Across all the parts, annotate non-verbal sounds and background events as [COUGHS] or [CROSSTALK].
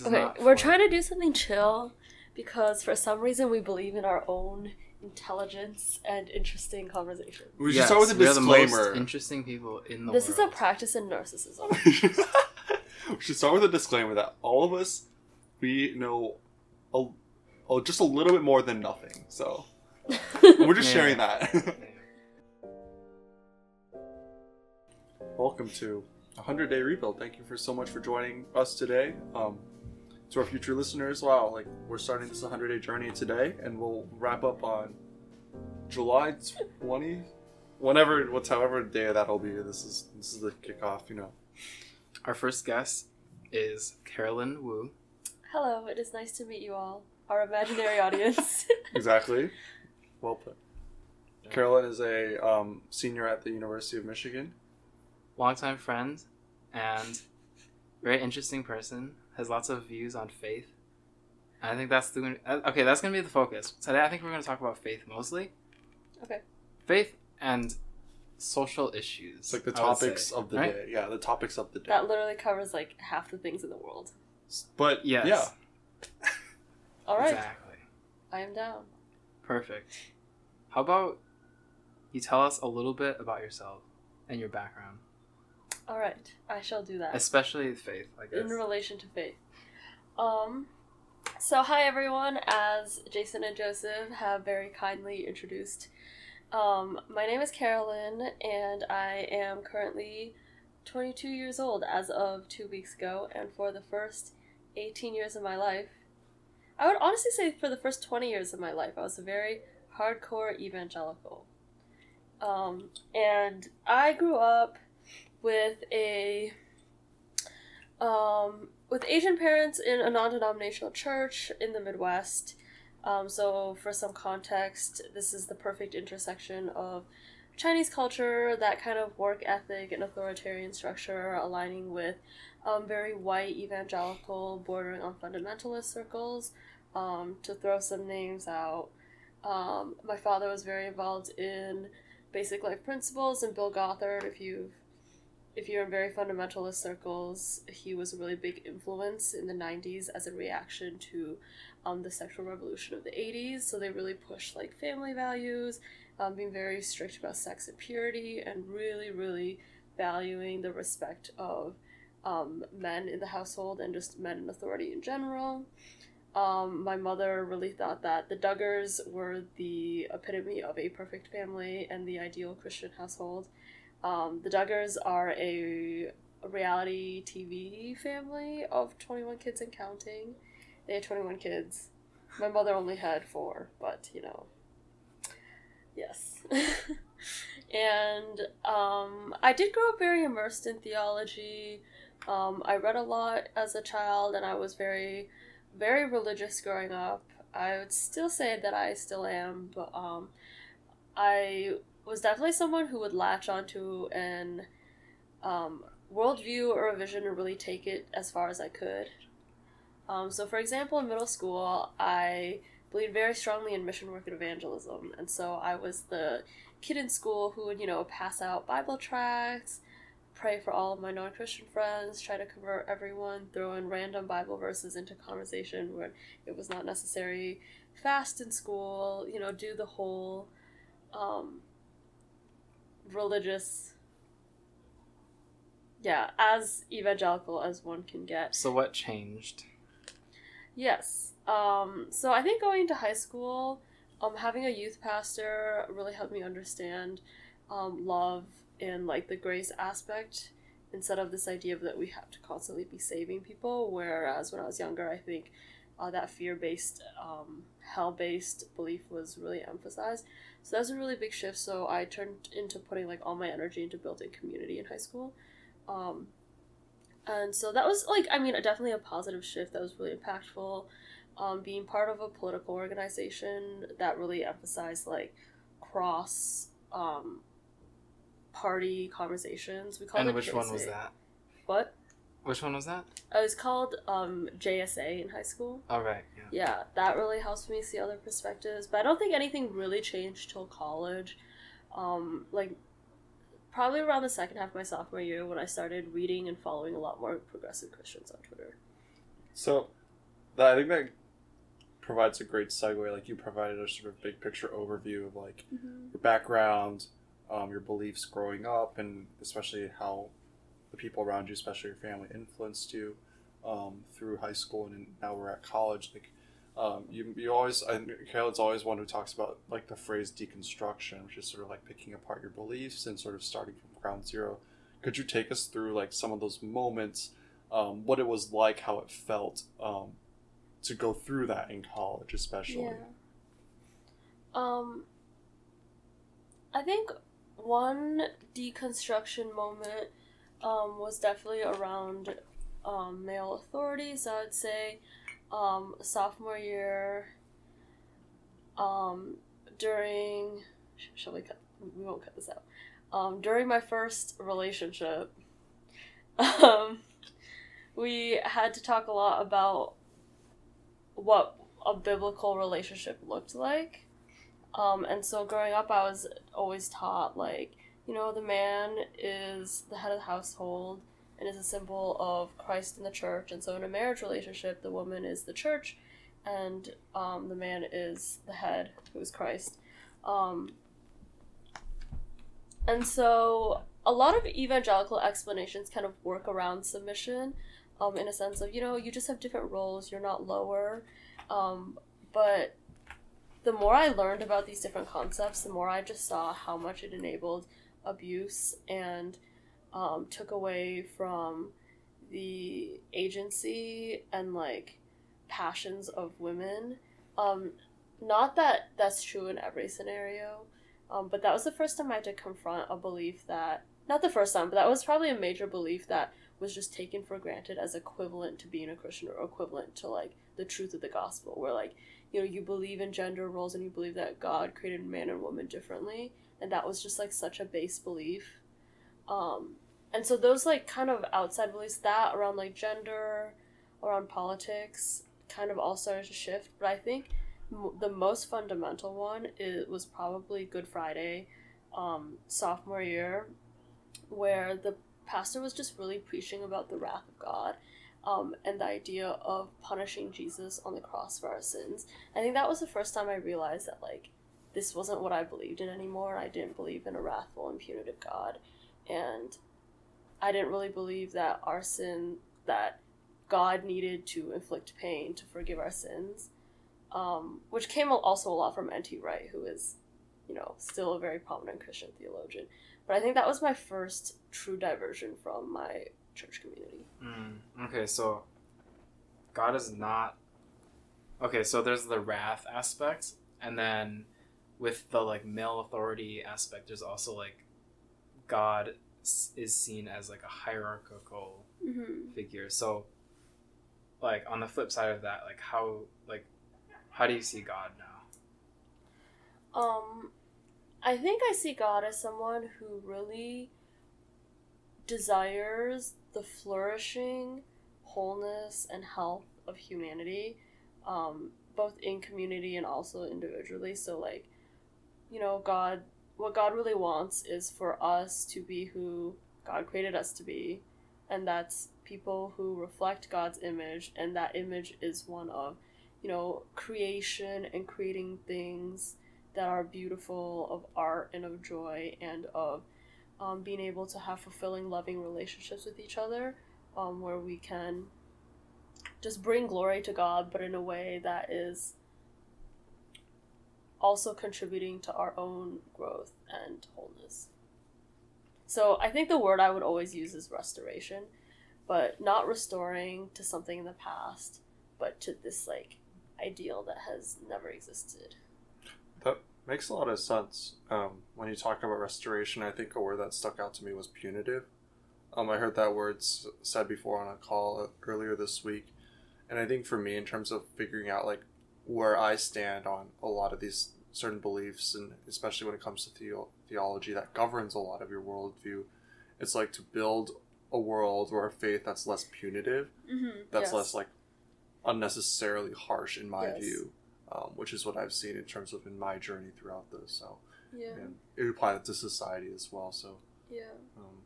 is Okay, not. we're for- trying to do something chill because for some reason we believe in our own intelligence and interesting conversation. We should Yes, start with a we are the most disclaimer. interesting people in the This is a practice in narcissism. [LAUGHS] we should start with a disclaimer that all of us we know a, oh, just a little bit more than nothing. So [LAUGHS] we're just Yeah. sharing that. [LAUGHS] Welcome to a hundred day rebuild. Thank you for so much for joining us today. Um, to our future listeners, wow, like we're starting this 100 day journey today, and we'll wrap up on July 20, whenever, what's however day that'll be. This is this is the kickoff, you know. Our first guest is Carolyn Wu. Hello, it is nice to meet you all, our imaginary audience. [LAUGHS] Exactly. Well put. Carolyn is a um, senior at the University of Michigan. longtime friend and very interesting person. Has lots of views on faith. I think that's the uh, okay. That's gonna be the focus today. I think we're gonna talk about faith mostly. Okay. Faith and social issues. It's like the topics say, of the right? day. Yeah, the topics of the day. that literally covers like half the things in the world. But Yes. yeah, [LAUGHS] All right, Exactly. I am down. Perfect. How about you tell us a little bit about yourself and your background, All right, I shall do that. especially faith. I guess. in relation to faith. Um, so hi everyone. As Jason and Joseph have very kindly introduced, um, my name is Carolyn, and I am currently 22 years old as of two weeks ago. And for the first 18 years of my life, I would honestly say for the first 20 years of my life, I was a very hardcore evangelical. Um, and I grew up with a um, with Asian parents in a non denominational church in the Midwest. Um, so, for some context, this is the perfect intersection of Chinese culture, that kind of work ethic and authoritarian structure aligning with um, very white evangelical, bordering on fundamentalist circles. Um, to throw some names out, um, my father was very involved in basic life principles and Bill Gothard. If you've if you're in very fundamentalist circles, he was a really big influence in the 90s as a reaction to um, the sexual revolution of the 80s. So they really pushed like family values, um, being very strict about sex and purity, and really, really valuing the respect of um, men in the household and just men in authority in general. Um, my mother really thought that the Duggars were the epitome of a perfect family and the ideal Christian household. Um, the Duggars are a, reality TV family of 21 kids and counting. They had 21 kids. My mother only had four, but you know. Yes. [LAUGHS] and um, I did grow up very immersed in theology. Um, I read a lot as a child, and I was very, very religious growing up. I would still say that I still am, but um, I was definitely someone who would latch onto an um, worldview or a vision and really take it as far as I could. Um, so, for example, in middle school, I believed very strongly in mission work and evangelism, and so I was the kid in school who would, you know, pass out Bible tracts, pray for all of my non Christian friends, try to convert everyone, throw in random Bible verses into conversation when it was not necessary, fast in school, you know, do the whole um, religious yeah as evangelical as one can get. So what changed? yes um, so i think going to high school um, having a youth pastor really helped me understand um, love and like the grace aspect instead of this idea of that we have to constantly be saving people. Whereas when i was younger i think uh, that fear-based um, hell-based belief was really emphasized so that was a really big shift so i turned into putting like all my energy into building community in high school um, and so that was like i mean definitely a positive shift that was really impactful um, being part of a political organization that really emphasized like cross um, party conversations we called And it which one was that? what Which one was that? it was called um, jsa in high school All right. Yeah. that really helps me see other perspectives. But I don't think anything really changed till college. Um, like probably around the second half of my sophomore year when I started reading and following a lot more progressive Christians on Twitter. So, I think that provides a great segue. Like you provided a sort of big picture overview of like Mhm. your background, um, your beliefs growing up, and especially how the people around you, especially your family, influenced you um, through high school, and now we're at college. Like um, you, you always, I, Kayla's always one who talks about like the phrase deconstruction, which is sort of like picking apart your beliefs and sort of starting from ground zero. Could you take us through like some of those moments, um, what it was like, how it felt um, to go through that in college, especially? Yeah. Um, I think one deconstruction moment um, was definitely around um, male authority. So I'd say um, sophomore year, um, during shall we cut? We won't cut this out. Um, during my first relationship, um, we had to talk a lot about what a biblical relationship looked like. Um, and so growing up, I was always taught, like, you know, the man is the head of the household and is a symbol of Christ in the church. And so in a marriage relationship, the woman is the church and um, the man is the head, who is Christ. Um, and so a lot of evangelical explanations kind of work around submission um, in a sense of, you know, you just have different roles, you're not lower. Um, but the more I learned about these different concepts, the more I just saw how much it enabled abuse and um, took away from the agency and like passions of women. Um, not that that's true in every scenario, um, but that was the first time I had to confront a belief that, not the first time, but that was probably a major belief that was just taken for granted as equivalent to being a Christian or equivalent to like the truth of the gospel, where like, you know, you believe in gender roles and you believe that God created man and woman differently, and that was just like such a base belief. Um, and so those like kind of outside beliefs, that around like gender, around politics, kind of all started to shift. But I think m- the most fundamental one it was probably Good Friday, um, sophomore year, where the pastor was just really preaching about the wrath of God. Um, and the idea of punishing Jesus on the cross for our sins. I think that was the first time I realized that like this wasn't what I believed in anymore. I didn't believe in a wrathful and punitive God, and I didn't really believe that our sin that God needed to inflict pain to forgive our sins, um, which came also a lot from N.T. Wright, who is, you know, still a very prominent Christian theologian. But I think that was my first true diversion from my church community. Mm, okay, so God is not. Okay, so there's the wrath aspect, and then with the like male authority aspect, there's also like God is seen as like a hierarchical Mm-hmm. figure. So, like on the flip side of that, like how like how do you see God now? Um, I think I see God as someone who really desires the flourishing, wholeness, and health of humanity, um, both in community and also individually. So, like, you know, God, what God really wants is for us to be who God created us to be, and that's people who reflect God's image, and that image is one of, you know, creation and creating things that are beautiful, of art and of joy, and of um, being able to have fulfilling, loving relationships with each other, um, where we can just bring glory to God, but in a way that is also contributing to our own growth and wholeness. So I think the word I would always use is restoration, but not restoring to something in the past, but to this like ideal that has never existed. That makes a lot of sense. Um, when you talk about restoration, I think a word that stuck out to me was punitive. Um, I heard that word said before on a call uh, earlier this week, and I think for me, in terms of figuring out like where I stand on a lot of these certain beliefs, and especially when it comes to theo- theology that governs a lot of your worldview, it's like to build a world or a faith that's less punitive, Mm-hmm. that's less like unnecessarily harsh in my Yes. view, um, which is what I've seen in terms of in my journey throughout this. So, yeah, and it applies to society as well. So, yeah. um,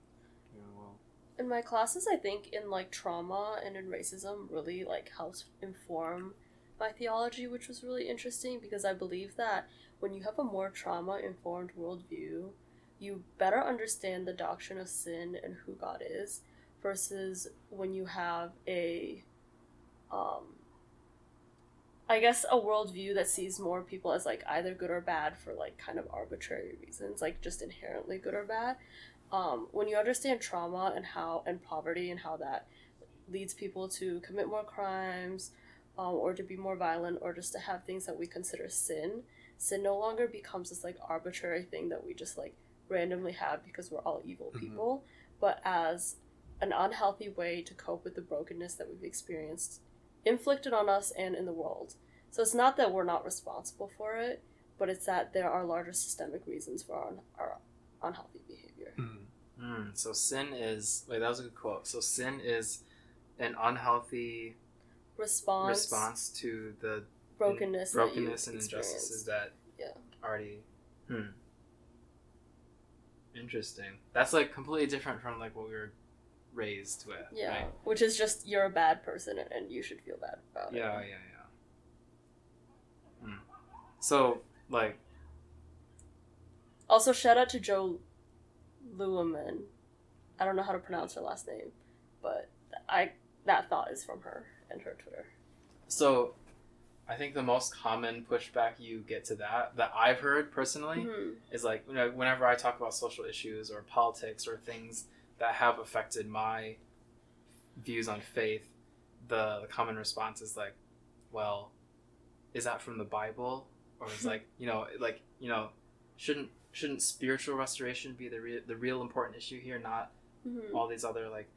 yeah, well, in my classes i think in like trauma and in racism really like helps inform my theology which was really interesting because i believe that when you have a more trauma informed worldview you better understand the doctrine of sin and who god is versus when you have a um I guess a worldview that sees more people as like either good or bad for like kind of arbitrary reasons, like just inherently good or bad. Um, when you understand trauma and how and poverty and how that leads people to commit more crimes, um, or to be more violent, or just to have things that we consider sin, sin no longer becomes this like arbitrary thing that we just like randomly have because we're all evil Mhm. people, but as an unhealthy way to cope with the brokenness that we've experienced inflicted on us and in the world. So it's not that we're not responsible for it, but it's that there are larger systemic reasons for our, our unhealthy behavior. Mm. Mm, so sin is wait that was a good quote. So sin is an unhealthy Response, response to the brokenness, you brokenness and injustices experienced. that Yeah. already hmm interesting that's like completely different from like what we were raised with Yeah, right? which is just you're a bad person and, and you should feel bad about yeah it. yeah yeah hmm. so like Also, shout out to Jo Luehmann. I don't know how to pronounce her last name, but I that thought is from her and her Twitter. so i think the most common pushback you get to that that i've heard personally Mhm. is like you know, whenever I talk about social issues or politics or things that have affected my views on faith, the, the common response is like, well, is that from the Bible? Or is [LAUGHS] like, you know, like, you know, shouldn't shouldn't spiritual restoration be the real the real important issue here, not Mhm. all these other like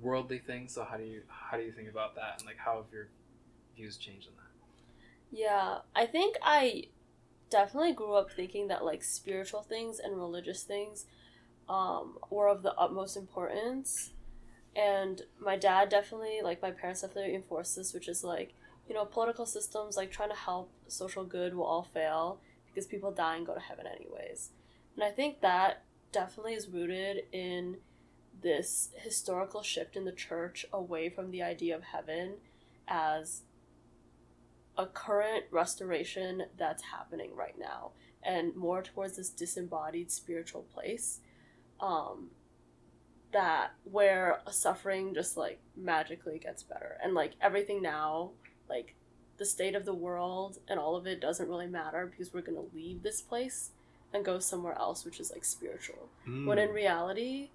worldly things? So how do you how do you think about that and like how have your views changed on that? Yeah, I think I definitely grew up thinking that like spiritual things and religious things um, were of the utmost importance. And my dad definitely, like my parents definitely enforced this, which is like, you know, political systems like trying to help social good will all fail because people die and go to heaven anyways. And I think that definitely is rooted in this historical shift in the church away from the idea of heaven as a current restoration that's happening right now and more towards this disembodied spiritual place um that where suffering just like magically gets better and like everything now like the state of the world and all of it doesn't really matter because we're going to leave this place and go somewhere else which is like spiritual Mm. when in reality,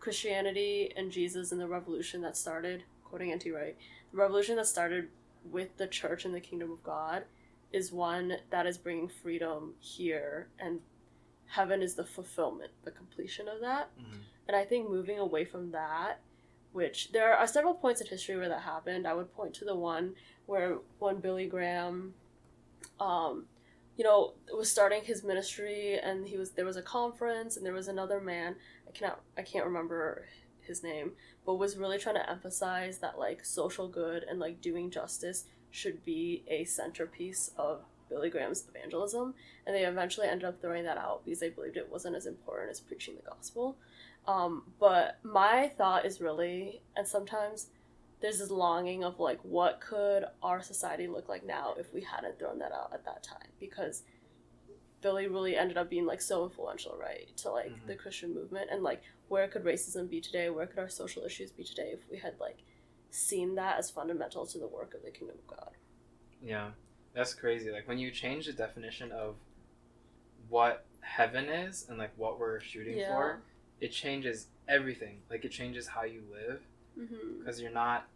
Christianity and Jesus and the revolution that started, quoting N.T. Wright, the revolution that started with the church and the kingdom of God is one that is bringing freedom here, and heaven is the fulfillment, the completion of that. And I think moving away from that, which there are several points in history where that happened. I would point to the one where when Billy Graham, um, you know, was starting his ministry, and he was there was a conference, and there was another man. I cannot, I can't remember his name, but was really trying to emphasize that like social good and like doing justice should be a centerpiece of Billy Graham's evangelism, and they eventually ended up throwing that out because they believed it wasn't as important as preaching the gospel. Um, but my thought is really, and sometimes there's this longing of like, what could our society look like now if we hadn't thrown that out at that time? Because Billy really ended up being like so influential, right, to like Mhm. the Christian movement, and like where could racism be today? Where could our social issues be today if we had like seen that as fundamental to the work of the kingdom of God? Yeah, that's crazy. Like when you change the definition of what heaven is and like what we're shooting Yeah. for, it changes everything. Like it changes how you live Mm-hmm. because you're not.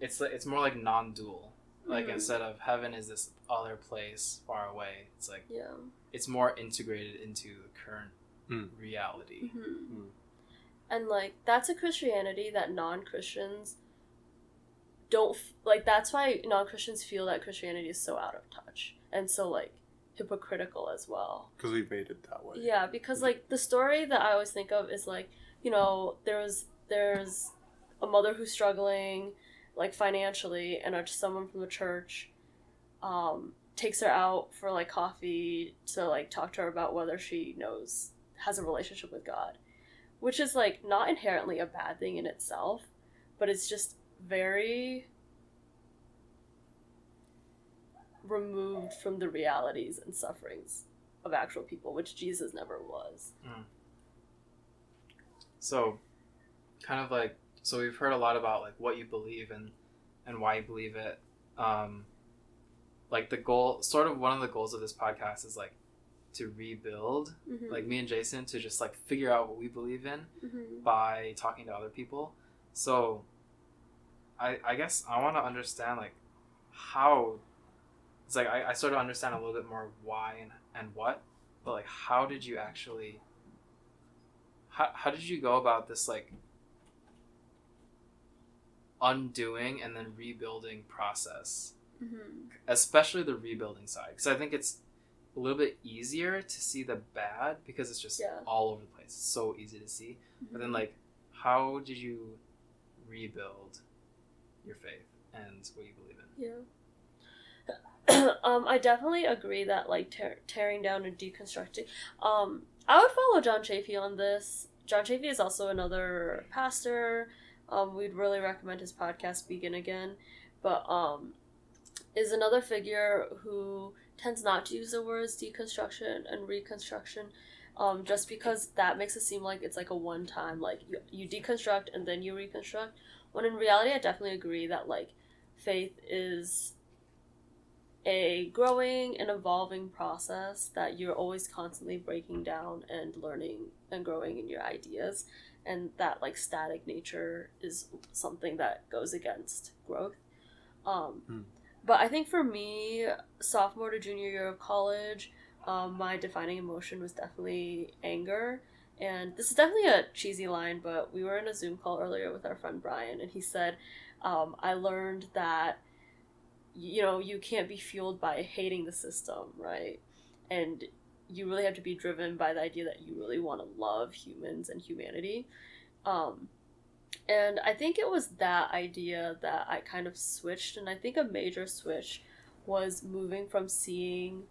It's like it's more like non-dual. Like Mhm. instead of heaven is this other place far away, it's like Yeah. it's more integrated into the current Mm. reality. Mm-hmm. Mm. And like that's a Christianity that non-Christians don't f- like that's why non-Christians feel that Christianity is so out of touch and so like hypocritical as well. because we made it that way. Yeah, because like the story that I always think of is like, you know, there's there's a mother who's struggling like financially and a, someone from the church um takes her out for like coffee to like talk to her about whether she knows has a relationship with God. which is like not inherently a bad thing in itself, but it's just very removed from the realities and sufferings of actual people, which Jesus never was. So, kind of like so we've heard a lot about like what you believe and and why you believe it. Um, like the goal, sort of one of the goals of this podcast is like to rebuild, Mhm. like me and Jason, to just like figure out what we believe in Mhm. by talking to other people. So, I I guess I want to understand like how. It's like I, I sort of understand a little bit more why and, and what, but like how did you actually how, how did you go about this like undoing and then rebuilding process Mhm. especially the rebuilding side because i think it's a little bit easier to see the bad because it's just Yeah. all over the place it's so easy to see but then Mhm. like how did you rebuild your faith and what you believe in Yeah. [COUGHS] um, I definitely agree that like tear- tearing down and deconstructing. Um, I would follow John Chafee on this. John Chafee is also another pastor. Um, we'd really recommend his podcast Begin Again, but um, is another figure who tends not to use the words deconstruction and reconstruction. Um, just because that makes it seem like it's like a one time like you, you deconstruct and then you reconstruct when in reality i definitely agree that like faith is a growing and evolving process that you're always constantly breaking down and learning and growing in your ideas and that like static nature is something that goes against growth. Um, Hmm. but i think for me sophomore to junior year of college um, my defining emotion was definitely anger. And this is definitely a cheesy line but we were in a zoom call earlier with our friend brian and he said um, i learned that you know you can't be fueled by hating the system right? And you really have to be driven by the idea that you really want to love humans and humanity. Um, and i think it was that idea that i kind of switched and i think a major switch was moving from seeing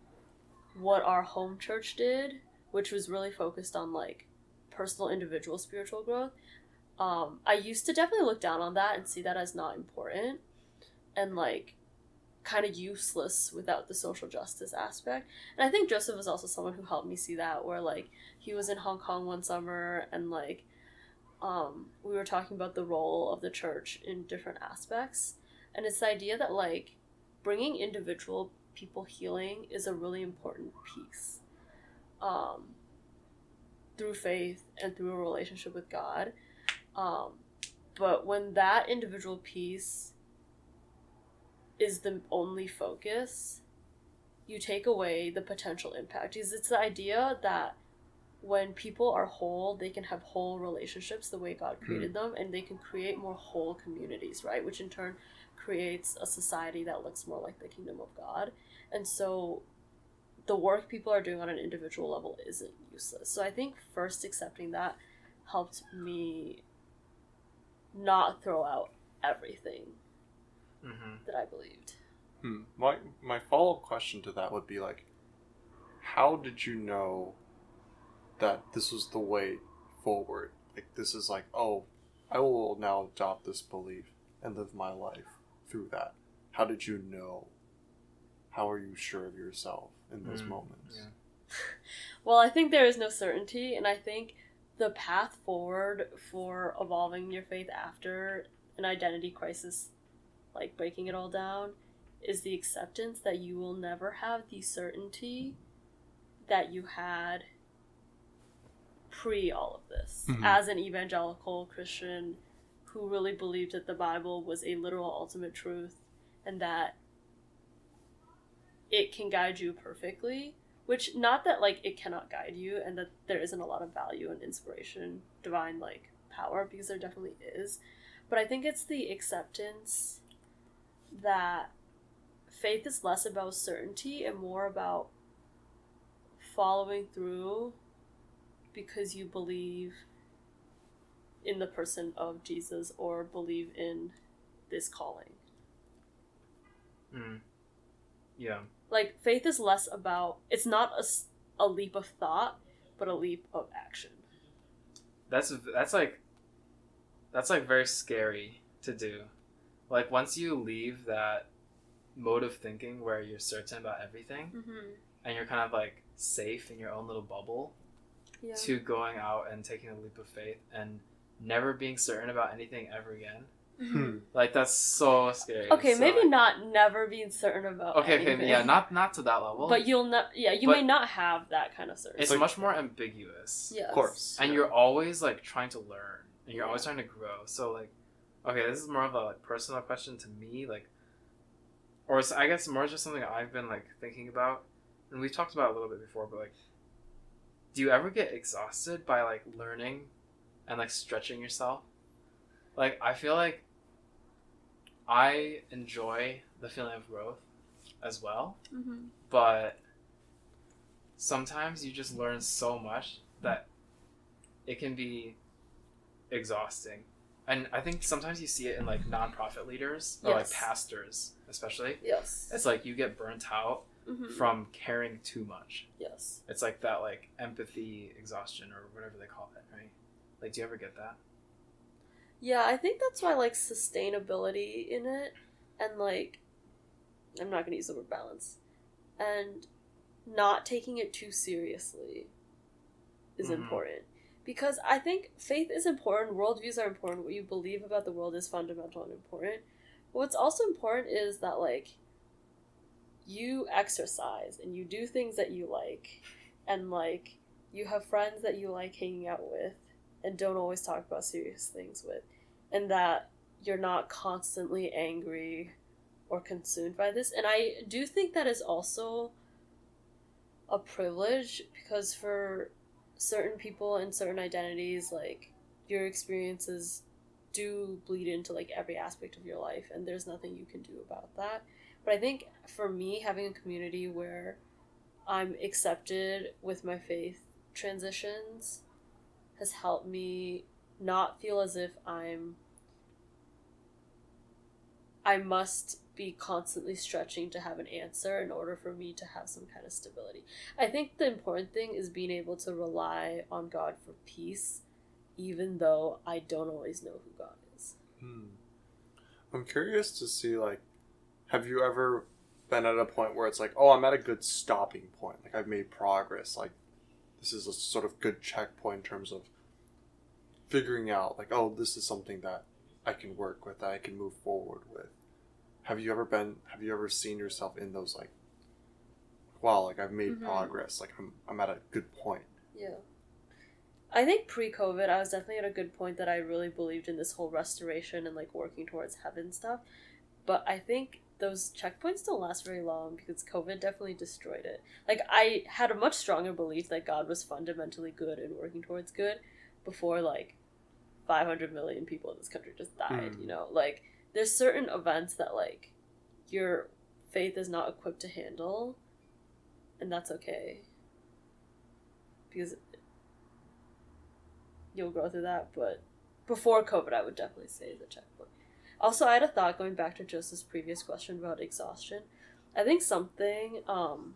what our home church did which was really focused on like personal individual spiritual growth. Um, i used to definitely look down on that and see that as not important. And like kind of useless without the social justice aspect. And I think Joseph was also someone who helped me see that where like he was in Hong Kong one summer and like um we were talking about the role of the church in different aspects and it's the idea that like bringing individual people healing is a really important piece um through faith and through a relationship with God. Um but when that individual piece is the only focus, you take away the potential impact. Because it's the idea that when people are whole, they can have whole relationships the way God hmm. created them, and they can create more whole communities, right? Which in turn creates a society that looks more like the kingdom of God. And so the work people are doing on an individual level isn't useless. So I think first accepting that helped me not throw out everything mm-hmm. that I believed. Hmm. My my follow up question to that would be like, how did you know that this was the way forward? Like this is like, oh, I will now adopt this belief and live my life through that. How did you know? How are you sure of yourself in those Mm, moments? yeah. [LAUGHS] Well, I think there is no certainty, and I think the path forward for evolving your faith after an identity crisis, like breaking it all down, is the acceptance that you will never have the certainty that you had pre all of this. Mhm. As an evangelical Christian who really believed that the Bible was a literal ultimate truth and that it can guide you perfectly which not that like it cannot guide you and that there isn't a lot of value and inspiration divine like power because there definitely is but i think it's the acceptance that faith is less about certainty and more about following through because you believe in the person of jesus or believe in this calling Mm. Yeah. like faith is less about it's not a, a leap of thought but a leap of action that's that's like that's like very scary to do. Like once you leave that mode of thinking where you're certain about everything Mm-hmm. and you're kind of like safe in your own little bubble Yeah. to going out and taking a leap of faith and never being certain about anything ever again. Mhm. Like that's so scary. Okay, So, maybe like- not never being certain about. Okay, okay, yeah, not not to that level. But you'll not. Yeah, you But- may not have that kind of certainty. it's like- much more ambiguous. Yes. Of course. and you're always like trying to learn and you're always trying to grow so like okay this is more of a like personal question to me like or it's, i guess more just something i've been like thinking about and we've talked about it a little bit before but like do you ever get exhausted by like learning and like stretching yourself like i feel like i enjoy the feeling of growth as well Mm-hmm. but sometimes you just learn so much that it can be exhausting. And I think sometimes you see it in like nonprofit leaders or like pastors, especially. Yes. It's like you get burnt out Mhm. from caring too much. Yes. It's like that like empathy exhaustion or whatever they call it, right? Like, do you ever get that? Yeah, I think that's why like sustainability in it and like I'm not gonna use the word balance. And not taking it too seriously is Mhm. important. Because I think faith is important, worldviews are important, what you believe about the world is fundamental and important. But what's also important is that like you exercise and you do things that you like. And like you have friends that you like hanging out with and don't always talk about serious things with. And that you're not constantly angry or consumed by this. And i do think that is also a privilege because for certain people and certain identities like your experiences do bleed into like every aspect of your life and there's nothing you can do about that. But i think for me having a community where i'm accepted with my faith transitions has helped me not feel as if I'm I must be constantly stretching to have an answer in order for me to have some kind of stability. I think the important thing is being able to rely on God for peace even though I don't always know who God is. Hmm. I'm curious to see like, have you ever been at a point where it's like, oh, I'm at a good stopping point. Like I've made progress. Like this is a sort of good checkpoint in terms of figuring out like, oh, this is something that I can work with, that I can move forward with. Have you ever been? Have you ever seen yourself in those like, wow, like I've made Mhm. progress. Like I'm I'm at a good point. Yeah. I think pre COVID, I was definitely at a good point that I really believed in this whole restoration and like working towards heaven stuff. But I think those checkpoints don't last very long because COVID definitely destroyed it. Like, I had a much stronger belief that God was fundamentally good and working towards good before like 500 million people in this country just died, Mm. you know? Like, there's certain events that like your faith is not equipped to handle, and that's okay. Because you'll grow through that, but before COVID, I would definitely say the checkpoint. Also, I had a thought going back to Joseph's previous question about exhaustion. I think something, um,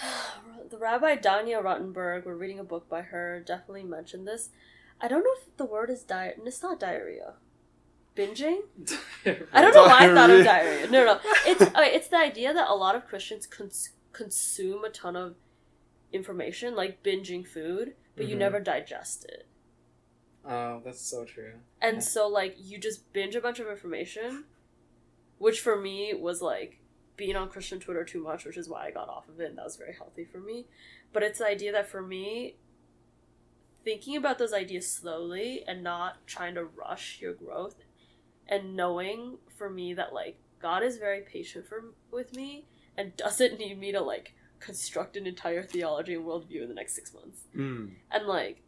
[SIGHS] the Rabbi Danya Ruttenberg, we're reading a book by her, definitely mentioned this. I don't know if the word is diet. It's not diarrhea. Binging? [LAUGHS] I don't know why I thought of diarrhea. No, no, it's uh, it's the idea that a lot of Christians cons- consume a ton of information, like binging food, but you Mhm. never digest it. Oh, that's so true. And Yeah. so like you just binge a bunch of information, which for me was like being on Christian Twitter too much, which is why I got off of it, and that was very healthy for me. But it's the idea that for me, thinking about those ideas slowly and not trying to rush your growth, and knowing for me that like God is very patient for with me and doesn't need me to like construct an entire theology and worldview in the next six months. Mm. And like,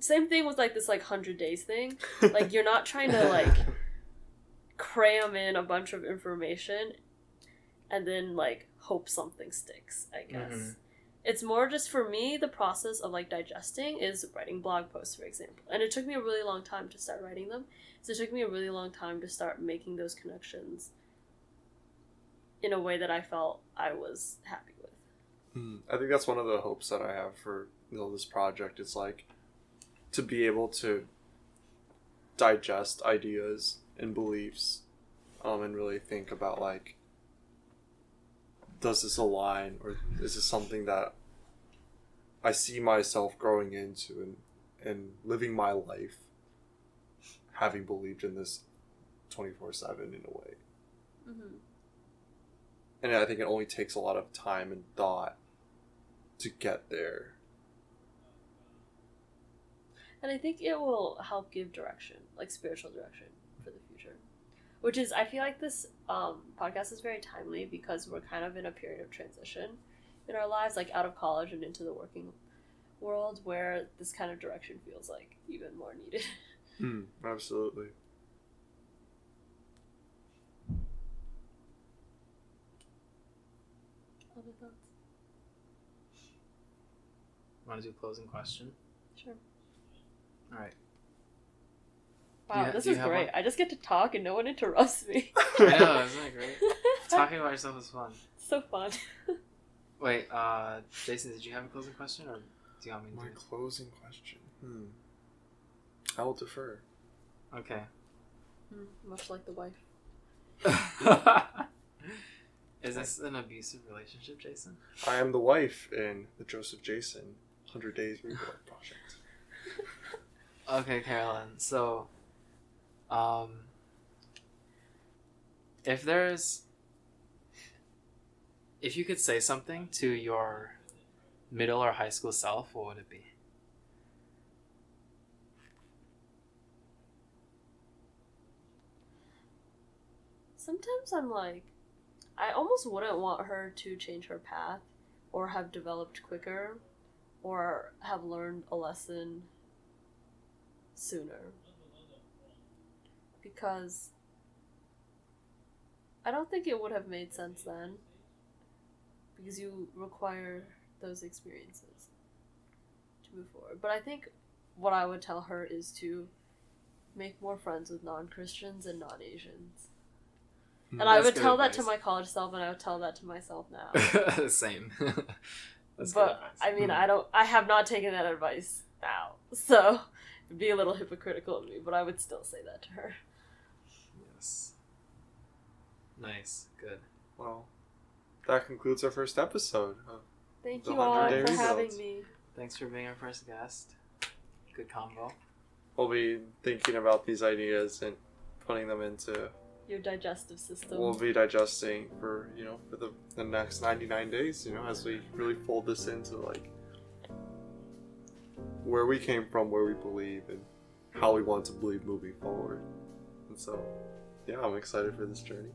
same thing with like this like hundred days thing [LAUGHS] like you're not trying to like cram in a bunch of information and then like hope something sticks i guess Mhm. It's more just for me the process of like digesting is writing blog posts for example. And it took me a really long time to start writing them. So it took me a really long time to start making those connections in a way that i felt i was happy with. Mm, I think that's one of the hopes that I have for you know this project is like to be able to digest ideas and beliefs um, and really think about like does this align or is this something that I see myself growing into and, and living my life having believed in this 24 7 in a way. Mm-hmm. And I think it only takes a lot of time and thought to get there. And I think it will help give direction, like spiritual direction for the future. Which is, I feel like this um, podcast is very timely because we're kind of in a period of transition in our lives, like out of college and into the working world, where this kind of direction feels like even more needed. [LAUGHS] Mm, absolutely. Other thoughts? Want to do closing question? Sure. All right. Wow, Yeah, this is great. one? I just get to talk and no one interrupts me. [LAUGHS] I know, isn't it great? [LAUGHS] Talking about yourself is fun. so fun. [LAUGHS] Wait, uh, Jason, did you have a closing question, or do you want me to? My do it? closing question. Hmm. I will defer. Okay. Mm, Much like the wife. Is this an abusive relationship, Jason? I am the wife in the Joseph Jason 100 Days Rebuild Project. Okay, Carolyn. So, um, if there's, if you could say something to your middle or high school self, what would it be? Sometimes I'm like, I almost wouldn't want her to change her path or have developed quicker or have learned a lesson sooner. Because I don't think it would have made sense then. Because you require those experiences to move forward. But I think what I would tell her is to make more friends with non Christians and non Asians. And I would tell that to my college self, and I would tell that to myself now. [LAUGHS] Same. [LAUGHS] But. I mean, Hmm. I don't. I have not taken that advice now, [LAUGHS] so it'd be a little hypocritical of me. But I would still say that to her. Yes. Nice. Good. Well, that concludes our first episode. of Thank The you all 100 for Day having me. Thanks for being our first guest. Good combo. We'll be thinking about these ideas and putting them into. Your digestive system. We'll be digesting for you know for the the next 99 days. You know as we really fold this into like where we came from, where we believe, and how we want to believe moving forward. And so, yeah, I'm excited for this journey.